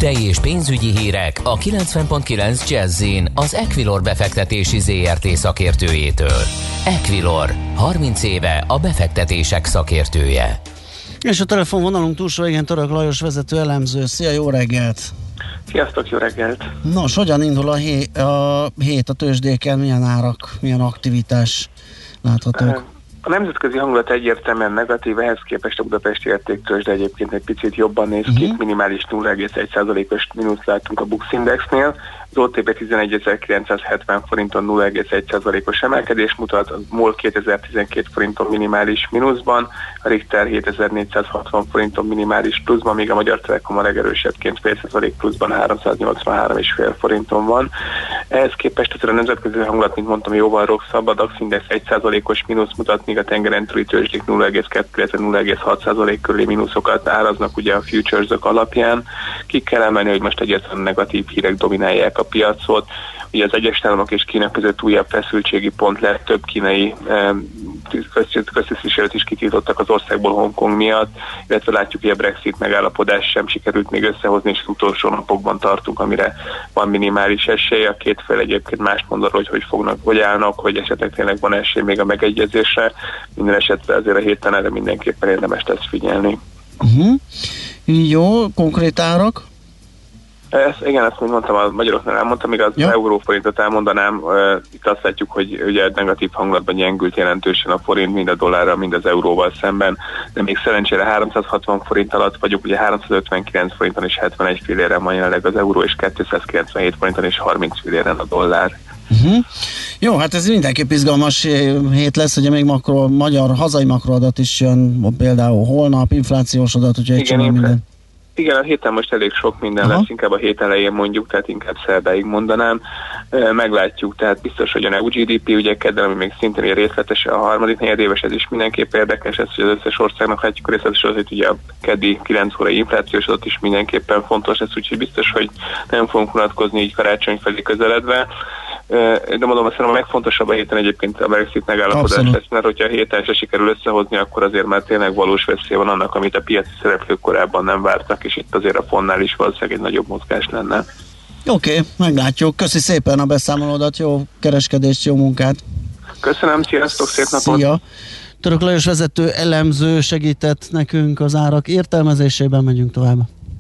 Tőzsdei és pénzügyi hírek a 90.9 jazz az Equilor befektetési ZRT szakértőjétől. Equilor, 30 éve a befektetések szakértője. És a telefonvonalunk túlsó igen, Török Lajos vezető elemző. Szia, jó reggelt! Sziasztok, jó reggelt! Nos, hogyan indul a, hé- a hét a tőzsdéken, milyen árak, milyen aktivitás láthatók? A nemzetközi hangulat egyértelműen negatív, ehhez képest a budapesti értéktős, de egyébként egy picit jobban néz ki, uh-huh. minimális 0,1%-os mínusz látunk a Bux Indexnél, az OTP 11.970 forinton 0,1%-os emelkedés mutat, a MOL 2012 forinton minimális mínuszban, a Richter 7460 forinton minimális pluszban, míg a Magyar Telekom a legerősebbként fél százalék pluszban 383,5 forinton van. Ehhez képest azért a nemzetközi hangulat, mint mondtam, jóval rosszabb, a DAX Index 1%-os mínusz mutat, míg a tengeren túli tőzsdék 0,2-0,6% körüli mínuszokat áraznak ugye a futures alapján. Ki kell emelni, hogy most egyetlen negatív hírek dominálják a piacot. Ugye az egyes államok és Kína között újabb feszültségi pont lett, több kínai köztisztviselőt is kitiltottak az országból Hongkong miatt, illetve látjuk, hogy a Brexit megállapodás sem sikerült még összehozni, és az utolsó napokban tartunk, amire van minimális esély. A két fél egyébként más mond arról, hogy hogy fognak, hogy állnak, hogy esetleg tényleg van esély még a megegyezésre. Minden esetre azért a héten erre mindenképpen érdemes lesz figyelni. Uh-huh. Jó, konkrét árak? Ezt, igen, ezt, mint mondtam, a magyaroknál elmondtam, még az ja. euróforintot elmondanám, uh, itt azt látjuk, hogy ugye negatív hangulatban gyengült jelentősen a forint, mind a dollárral, mind az euróval szemben, de még szerencsére 360 forint alatt vagyunk, ugye 359 forinton és 71 filléren van jelenleg az euró, és 297 forinton és 30 filléren a dollár. Uh-huh. Jó, hát ez mindenképp izgalmas hét lesz, ugye még makro, magyar hazai makroadat is jön, például holnap, inflációs adat, úgyhogy egy csomó minden. Igen, a héten most elég sok minden Aha. lesz, inkább a hét elején mondjuk, tehát inkább szerdáig mondanám. Meglátjuk, tehát biztos, hogy a EU GDP ugye kedden, ami még szintén részletes a harmadik negyedéves, ez is mindenképp érdekes, ez, hogy az összes országnak látjuk részletes, az, hogy ugye a keddi 9 órai inflációs adat is mindenképpen fontos, ez úgyhogy biztos, hogy nem fogunk unatkozni így karácsony felé közeledve de mondom, azt a legfontosabb a héten egyébként a Brexit megállapodás lesz, mert hogyha a héten se sikerül összehozni, akkor azért már tényleg valós veszély van annak, amit a piaci szereplők korábban nem vártak, és itt azért a fonnál is valószínűleg egy nagyobb mozgás lenne. Oké, okay, meglátjuk. Köszi szépen a beszámolódat, jó kereskedést, jó munkát! Köszönöm, sziasztok, szép napot! Szia! Török Lajos vezető elemző segített nekünk az árak értelmezésében, megyünk tovább.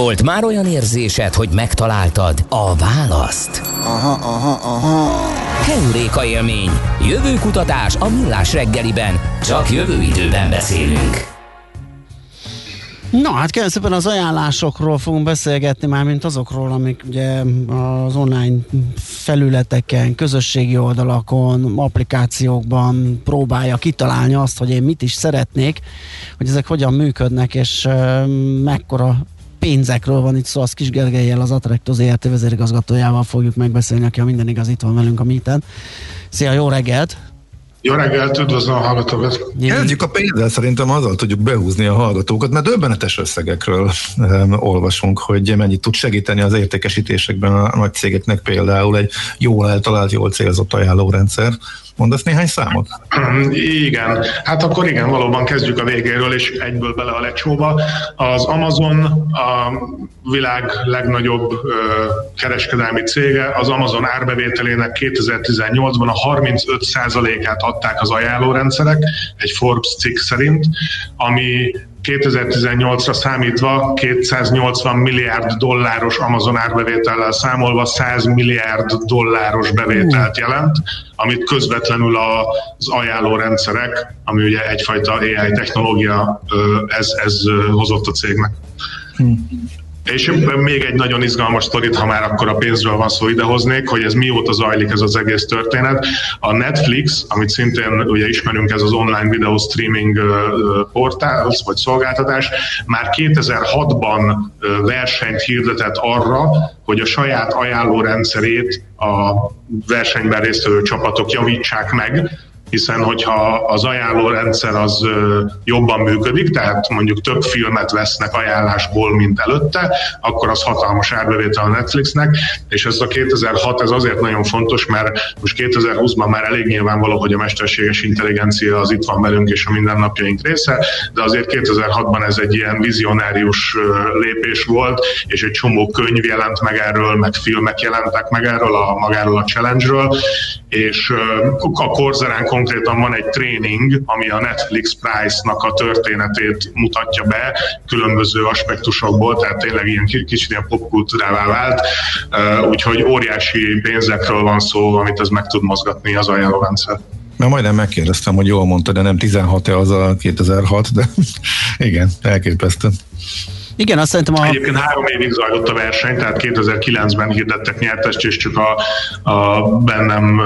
Volt már olyan érzésed, hogy megtaláltad a választ? Aha, aha, aha. Heuréka élmény. Jövő kutatás a millás reggeliben. Csak jövő időben beszélünk. Na, hát kérem szépen az ajánlásokról fogunk beszélgetni már, mint azokról, amik ugye az online felületeken, közösségi oldalakon, applikációkban próbálja kitalálni azt, hogy én mit is szeretnék, hogy ezek hogyan működnek, és mekkora pénzekről van itt szó, az Kis Gergelyel, az Attracto ZRT vezérigazgatójával fogjuk megbeszélni, aki a minden igaz itt van velünk a míten. Szia, jó reggelt! Jó reggelt, üdvözlöm a hallgatókat! Kezdjük a pénzzel, szerintem azzal tudjuk behúzni a hallgatókat, mert döbbenetes összegekről um, olvasunk, hogy mennyit tud segíteni az értékesítésekben a nagy cégeknek például egy jól eltalált, jól célzott ajánlórendszer. Mondasz néhány számot? Igen, hát akkor igen, valóban kezdjük a végéről, és egyből bele a lecsóba. Az Amazon a világ legnagyobb kereskedelmi cége, az Amazon árbevételének 2018-ban a 35%-át adták az ajánlórendszerek, egy Forbes cikk szerint, ami 2018-ra számítva 280 milliárd dolláros Amazon árbevétellel számolva 100 milliárd dolláros bevételt jelent, amit közvetlenül az ajánlórendszerek, ami ugye egyfajta AI technológia, ez, ez hozott a cégnek. És még egy nagyon izgalmas sztorit, ha már akkor a pénzről van szó idehoznék, hogy ez mióta zajlik ez az egész történet. A Netflix, amit szintén ugye ismerünk, ez az online video streaming portál, vagy szolgáltatás, már 2006-ban versenyt hirdetett arra, hogy a saját ajánlórendszerét a versenyben résztvevő csapatok javítsák meg, hiszen hogyha az ajánlórendszer az jobban működik, tehát mondjuk több filmet vesznek ajánlásból, mint előtte, akkor az hatalmas árbevétel a Netflixnek, és ez a 2006 ez azért nagyon fontos, mert most 2020-ban már elég nyilvánvaló, hogy a mesterséges intelligencia az itt van velünk és a mindennapjaink része, de azért 2006-ban ez egy ilyen vizionárius lépés volt, és egy csomó könyv jelent meg erről, meg filmek jelentek meg erről, a, magáról a challenge-ről, és a Korzerán konkrétan van egy tréning, ami a Netflix Price-nak a történetét mutatja be különböző aspektusokból, tehát tényleg ilyen kicsit ilyen popkultúrává vált, úgyhogy óriási pénzekről van szó, amit ez meg tud mozgatni az ajánlórendszer. Mert majdnem megkérdeztem, hogy jól mondta, de nem 16-e az a 2006, de [laughs] igen, elképesztő. Igen, azt szerintem a... Egyébként három évig zajlott a verseny, tehát 2009-ben hirdettek nyertest, és csak a, a bennem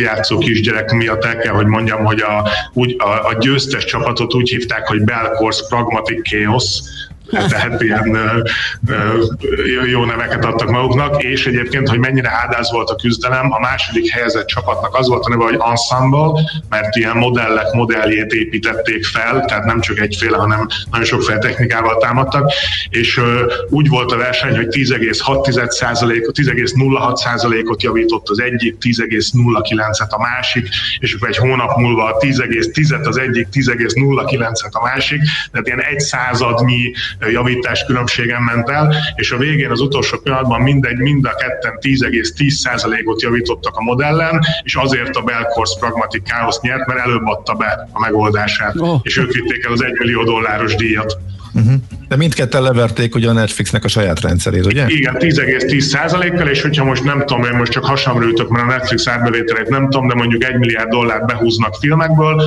játszó kisgyerek miatt el kell, hogy mondjam, hogy a, úgy, a, a győztes csapatot úgy hívták, hogy Belcourse Pragmatic Chaos, tehát ilyen jó neveket adtak maguknak, és egyébként, hogy mennyire áldáz volt a küzdelem, a második helyezett csapatnak az volt a neve, hogy Ensemble, mert ilyen modellek modelljét építették fel, tehát nem csak egyféle, hanem nagyon sokféle technikával támadtak, és úgy volt a verseny, hogy 10,6%-ot, 10,06%-ot javított az egyik, 10,09-et a másik, és akkor egy hónap múlva 10,10-et az egyik, 10,09-et a másik, tehát ilyen egy századnyi javítás különbségen ment el, és a végén az utolsó pillanatban mindegy, mind a ketten 10,10%-ot javítottak a modellen, és azért a Belcourse Pragmatic Chaos nyert, mert előbb adta be a megoldását, oh. és ők vitték el az 1 millió dolláros díjat. Uh-huh. De mindketten leverték ugye a Netflixnek a saját rendszerét, ugye? Igen, 10,10%-kal, és hogyha most nem tudom, én most csak hasamra ütök, mert a Netflix árbevételét nem tudom, de mondjuk 1 milliárd dollárt behúznak filmekből,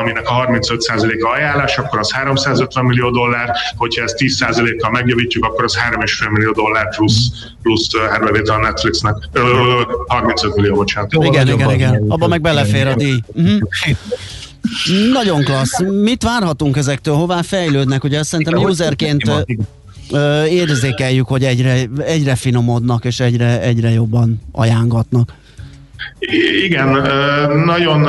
aminek a 35%-a ajánlás, akkor az 350 millió dollár, hogyha ezt 10%-kal megjavítjuk, akkor az 3,5 millió dollár plusz, plusz árbevétel a Netflixnek. 35 millió, bocsánat. Igen, igen, igen. Abba meg belefér a díj. Uh-huh. Nagyon klassz. Mit várhatunk ezektől? Hová fejlődnek? Ugye azt szerintem userként érzékeljük, hogy egyre, egyre finomodnak és egyre, egyre jobban ajángatnak. Igen, nagyon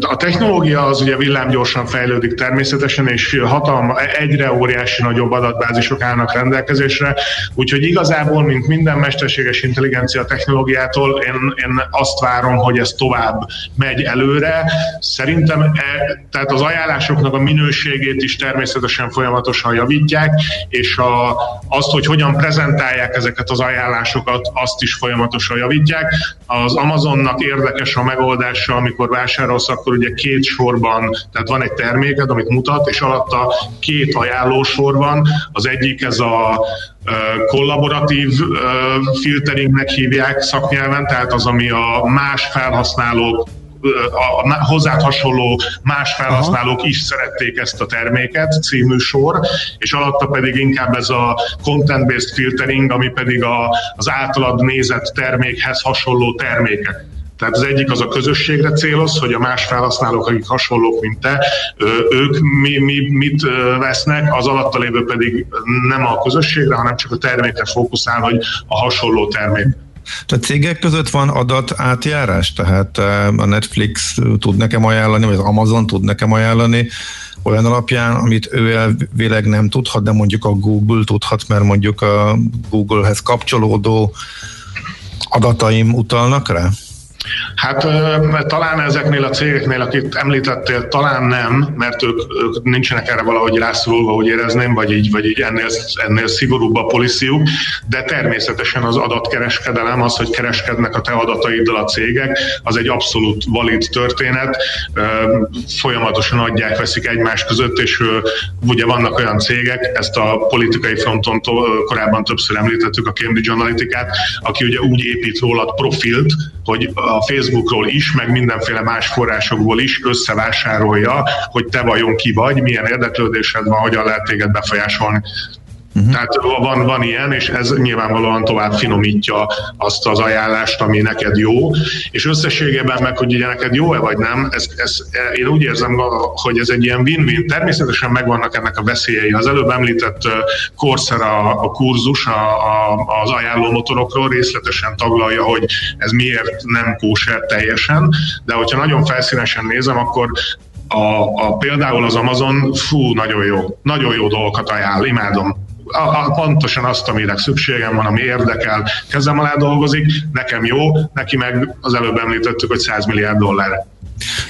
a technológia az ugye villámgyorsan fejlődik természetesen, és hatalma, egyre óriási nagyobb adatbázisok állnak rendelkezésre, úgyhogy igazából, mint minden mesterséges intelligencia technológiától, én, én azt várom, hogy ez tovább megy előre. Szerintem e, tehát az ajánlásoknak a minőségét is természetesen folyamatosan javítják, és a, azt, hogy hogyan prezentálják ezeket az ajánlásokat, azt is folyamatosan javítják Az Amazonnak érdekes a megoldása, amikor vásárolsz, akkor ugye két sorban, tehát van egy terméked, amit mutat, és alatta két ajánlósor van. Az egyik ez a kollaboratív filteringnek hívják szaknyelven, tehát az, ami a más felhasználók a hozzád hasonló más felhasználók Aha. is szerették ezt a terméket című sor, és alatta pedig inkább ez a content-based filtering, ami pedig a, az általad nézett termékhez hasonló termékek. Tehát az egyik az a közösségre céloz, hogy a más felhasználók, akik hasonlók, mint te, ők mi, mi, mit vesznek, az alatta lévő pedig nem a közösségre, hanem csak a termékre fókuszál, hogy a hasonló termék. Tehát cégek között van adat átjárás? Tehát a Netflix tud nekem ajánlani, vagy az Amazon tud nekem ajánlani olyan alapján, amit ő elvileg nem tudhat, de mondjuk a Google tudhat, mert mondjuk a Googlehez kapcsolódó adataim utalnak rá? Hát talán ezeknél a cégeknél, akit említettél, talán nem, mert ők, ők nincsenek erre valahogy rászorulva, hogy érezném, vagy így, vagy így ennél, ennél szigorúbb a policyjuk, de természetesen az adatkereskedelem, az, hogy kereskednek a te adataiddal a cégek, az egy abszolút valid történet. Folyamatosan adják, veszik egymás között, és ugye vannak olyan cégek, ezt a politikai fronton korábban többször említettük a Cambridge Analytica-t, aki ugye úgy épít rólad profilt, hogy a Facebookról is, meg mindenféle más forrásokból is összevásárolja, hogy te vajon ki vagy, milyen érdeklődésed van, hogyan lehet téged befolyásolni. Uh-huh. Tehát van, van ilyen, és ez nyilvánvalóan tovább finomítja azt az ajánlást, ami neked jó, és összességében meg, hogy ugye neked jó-e vagy nem, ez, ez, én úgy érzem, hogy ez egy ilyen win-win. Természetesen megvannak ennek a veszélyei. Az előbb említett Corsair a, a kurzus a, a, az ajánló motorokról részletesen taglalja, hogy ez miért nem kóser teljesen, de hogyha nagyon felszínesen nézem, akkor a, a, például az Amazon, fú, nagyon jó, nagyon jó dolgokat ajánl, imádom a, a, pontosan azt, amire szükségem van, ami érdekel, kezem alá dolgozik, nekem jó, neki meg az előbb említettük, hogy 100 milliárd dollár.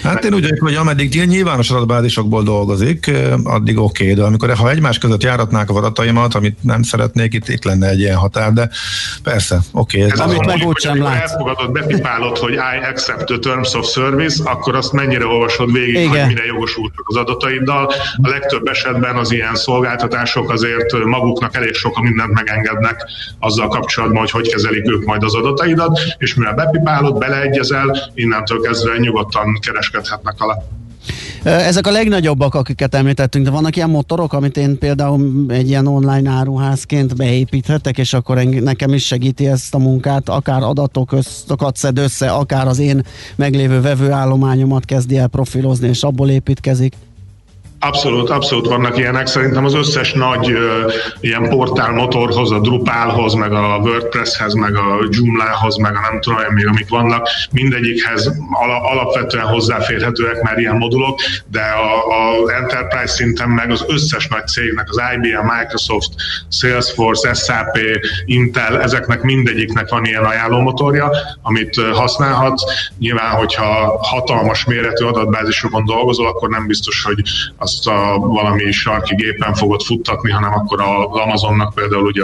Hát én úgy vagyok, hogy ameddig nyilvános adatbázisokból dolgozik, addig oké, okay, de amikor ha egymás között járatnák a adataimat, amit nem szeretnék, itt, itt lenne egy ilyen határ, de persze, oké. Okay, ez amit meg úgy sem lát. elfogadod, bepipálod, hogy I accept the terms of service, akkor azt mennyire olvasod végig, Igen. hogy mire jogosultak az adataiddal. A legtöbb esetben az ilyen szolgáltatások azért maguknak elég sok mindent megengednek azzal kapcsolatban, hogy hogy kezelik ők majd az adataidat, és mivel bepipálod, beleegyezel, innentől kezdve nyugodtan kereskedhetnek alá. Ezek a legnagyobbak, akiket említettünk, de vannak ilyen motorok, amit én például egy ilyen online áruházként beépíthetek, és akkor nekem is segíti ezt a munkát, akár adatokat szed össze, akár az én meglévő vevőállományomat kezdi el profilozni, és abból építkezik. Abszolút, abszolút vannak ilyenek. Szerintem az összes nagy uh, ilyen portál motorhoz, a Drupalhoz, meg a WordPresshez, meg a Joomla-hoz, meg a nem tudom, még amik vannak, mindegyikhez ala, alapvetően hozzáférhetőek már ilyen modulok, de a, a Enterprise szinten meg az összes nagy cégnek, az IBM, Microsoft, Salesforce, SAP, Intel, ezeknek mindegyiknek van ilyen ajánlómotorja, amit használhatsz. Nyilván, hogyha hatalmas méretű adatbázisokon dolgozol, akkor nem biztos, hogy a azt a valami sarki gépen fogod futtatni, hanem akkor az Amazonnak például ugye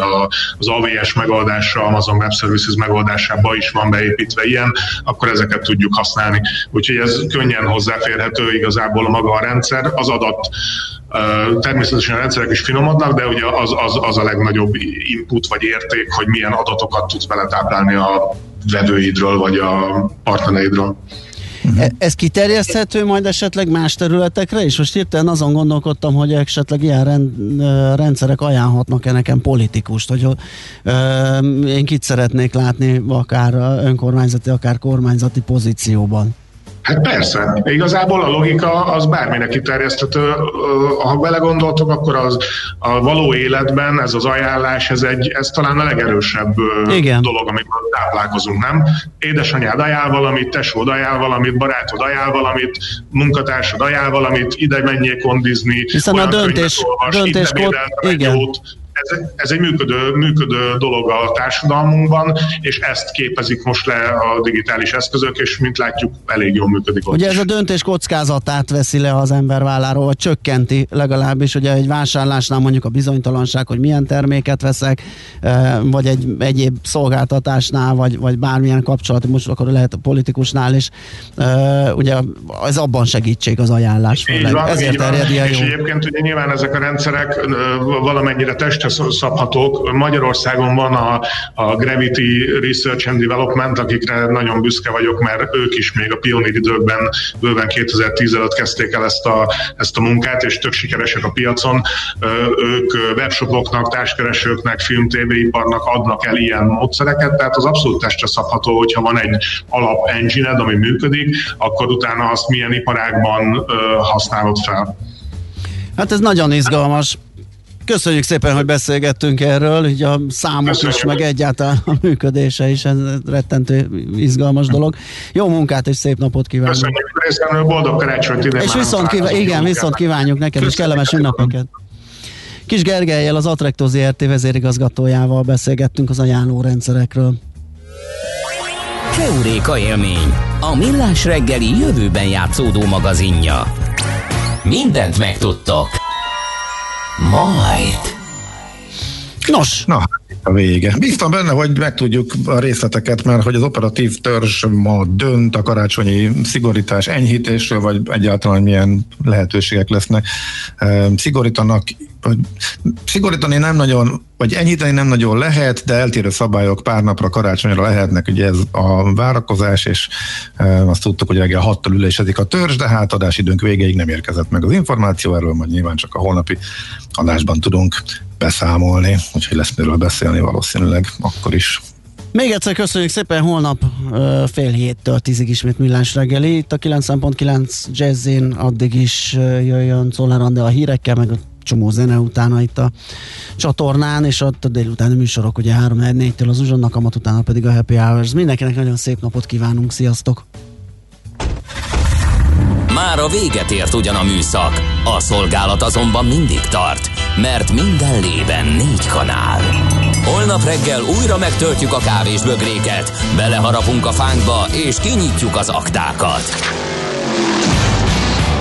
az AWS megoldása, Amazon Web Services megoldásába is van beépítve ilyen, akkor ezeket tudjuk használni. Úgyhogy ez könnyen hozzáférhető igazából maga a rendszer, az adat Természetesen a rendszerek is finomodnak, de ugye az, az, az a legnagyobb input vagy érték, hogy milyen adatokat tudsz beletáplálni a vevőidről vagy a partnereidről. Uh-huh. Ez kiterjeszthető majd esetleg más területekre is? Most hirtelen azon gondolkodtam, hogy esetleg ilyen rend, rendszerek ajánlhatnak-e nekem politikust, hogy ö, én kit szeretnék látni akár önkormányzati, akár kormányzati pozícióban. Hát persze, igazából a logika az bárminek kiterjeszthető. Ha belegondoltok, akkor az a való életben ez az ajánlás, ez, egy, ez talán a legerősebb Igen. dolog, amit táplálkozunk, nem? Édesanyád ajánl valamit, tesód ajánl valamit, barátod ajánl valamit, munkatársad ajánl valamit, ide menjél kondizni, Hiszen a döntés, olvas, döntés kod, igen. Jót, ez, ez egy működő, működő dolog a társadalmunkban, és ezt képezik most le a digitális eszközök, és mint látjuk, elég jól működik. Ugye ott ez is. a döntés kockázatát veszi le az ember válláról, vagy csökkenti legalábbis, ugye egy vásárlásnál mondjuk a bizonytalanság, hogy milyen terméket veszek, vagy egy egyéb szolgáltatásnál, vagy, vagy bármilyen kapcsolat, most akkor lehet a politikusnál is, ugye ez abban segítség az ajánlás. Így van, Ezért így van. És jó. egyébként ugye nyilván ezek a rendszerek valamennyire testre szabhatók. Magyarországon van a, a Gravity Research and Development, akikre nagyon büszke vagyok, mert ők is még a pionír időkben, bőven 2010 előtt kezdték el ezt a, ezt a munkát, és tök sikeresek a piacon. Ők webshopoknak, társkeresőknek, film, iparnak adnak el ilyen módszereket, tehát az abszolút testre szabható, hogyha van egy alap engine ami működik, akkor utána azt milyen iparágban használod fel. Hát ez nagyon izgalmas. Köszönjük szépen, hogy beszélgettünk erről, így a számok Köszönjük. is, meg egyáltalán a működése is, ez rettentő izgalmas dolog. Jó munkát és szép napot kívánok! Köszönjük részemről, boldog karácsonyt idén És viszont, kíván, igen, viszont kívánjuk neked is kellemes ünnepeket. Kis Gergelyel, az Attracto ZRT vezérigazgatójával beszélgettünk az ajánlórendszerekről. Keuréka élmény, a millás reggeli jövőben játszódó magazinja. Mindent megtudtok. Majd. Nos. Na, a vége. Bíztam benne, hogy megtudjuk a részleteket, mert hogy az operatív törzs ma dönt a karácsonyi szigorítás enyhítésről, vagy egyáltalán milyen lehetőségek lesznek. Ehm, Szigorítanak, vagy szigorítani nem nagyon, vagy enyhíteni nem nagyon lehet, de eltérő szabályok pár napra karácsonyra lehetnek, ugye ez a várakozás, és e, azt tudtuk, hogy reggel 6 ülésezik a törzs, de hát adásidőnk végéig nem érkezett meg az információ, erről majd nyilván csak a holnapi adásban tudunk beszámolni, úgyhogy lesz miről beszélni valószínűleg akkor is. Még egyszer köszönjük szépen, holnap fél héttől tízig ismét millás reggeli. Itt a 9.9 Jazzin addig is jöjjön Czoller a hírekkel, meg a csomó zene utána itt a csatornán, és ott a délutáni műsorok, ugye 3-4-től az uzsonnak, utána pedig a Happy Hours. Mindenkinek nagyon szép napot kívánunk, sziasztok! Már a véget ért ugyan a műszak, a szolgálat azonban mindig tart, mert minden lében négy kanál. Holnap reggel újra megtöltjük a kávés bögréket, beleharapunk a fánkba és kinyitjuk az aktákat.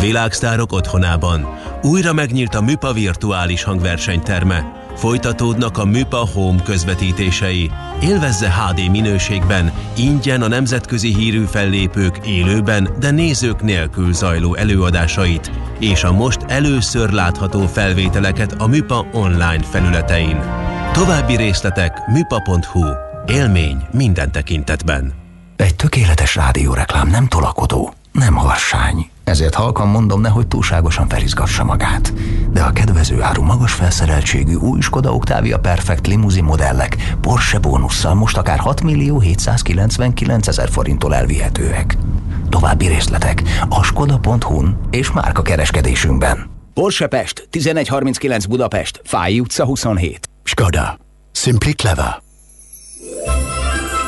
Világsztárok otthonában. Újra megnyílt a Műpa virtuális hangversenyterme. Folytatódnak a Műpa Home közvetítései. Élvezze HD minőségben, ingyen a nemzetközi hírű fellépők élőben, de nézők nélkül zajló előadásait, és a most először látható felvételeket a Műpa online felületein. További részletek műpa.hu. Élmény minden tekintetben. Egy tökéletes rádióreklám nem tolakodó, nem harsány. Ezért halkan mondom, nehogy túlságosan felizgassa magát. De a kedvező áru magas felszereltségű új Skoda Octavia Perfect limuzin modellek Porsche bónusszal most akár 6 millió 799 ezer forinttól elvihetőek. További részletek a skoda.hu-n és márka kereskedésünkben. Porsche Pest, 1139 Budapest, Fáj utca 27. Skoda. Simply clever.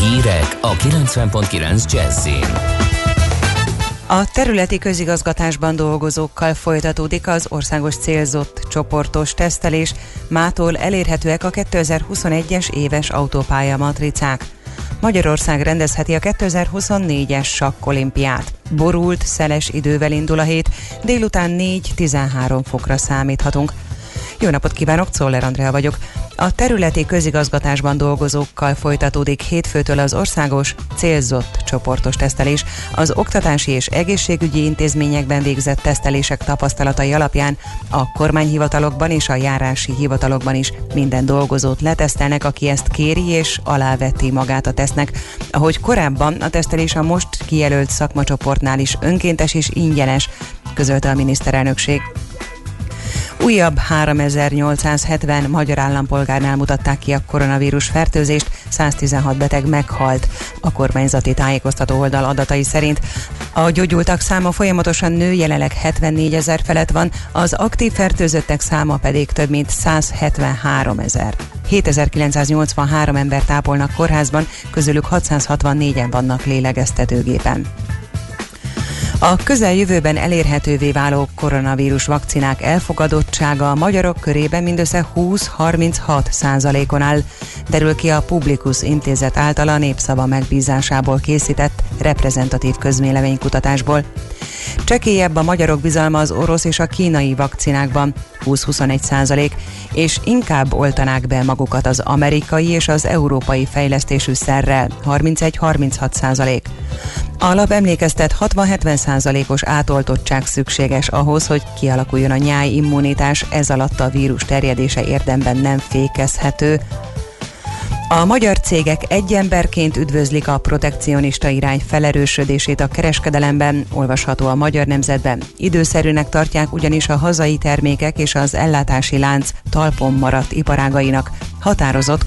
Hírek a 90.9 Jazzin. A területi közigazgatásban dolgozókkal folytatódik az országos célzott csoportos tesztelés, mától elérhetőek a 2021-es éves autópálya matricák. Magyarország rendezheti a 2024-es sakkolimpiát. Borult, szeles idővel indul a hét, délután 4-13 fokra számíthatunk. Jó napot kívánok, Czoller Andrea vagyok. A területi közigazgatásban dolgozókkal folytatódik hétfőtől az országos célzott csoportos tesztelés. Az oktatási és egészségügyi intézményekben végzett tesztelések tapasztalatai alapján a kormányhivatalokban és a járási hivatalokban is minden dolgozót letesztelnek, aki ezt kéri és aláveti magát a tesznek. Ahogy korábban a tesztelés a most kijelölt szakmacsoportnál is önkéntes és ingyenes, közölte a miniszterelnökség. Újabb 3870 magyar állampolgárnál mutatták ki a koronavírus fertőzést, 116 beteg meghalt. A kormányzati tájékoztató oldal adatai szerint a gyógyultak száma folyamatosan nő, jelenleg 74 ezer felett van, az aktív fertőzöttek száma pedig több mint 173 ezer. 7983 ember tápolnak kórházban, közülük 664-en vannak lélegeztetőgépen. A közeljövőben elérhetővé váló koronavírus vakcinák elfogadottsága a magyarok körében mindössze 20-36 százalékon áll, derül ki a Publikus Intézet által a népszava megbízásából készített reprezentatív közméleménykutatásból. Csekélyebb a magyarok bizalma az orosz és a kínai vakcinákban, 20-21 százalék, és inkább oltanák be magukat az amerikai és az európai fejlesztésű szerrel, 31-36 százalék. A lap emlékeztet 60-70 százalékos átoltottság szükséges ahhoz, hogy kialakuljon a nyáj immunitás, ez alatt a vírus terjedése érdemben nem fékezhető, a magyar cégek egy emberként üdvözlik a protekcionista irány felerősödését a kereskedelemben, olvasható a Magyar Nemzetben. Időszerűnek tartják ugyanis a hazai termékek és az ellátási lánc talpon maradt iparágainak határozott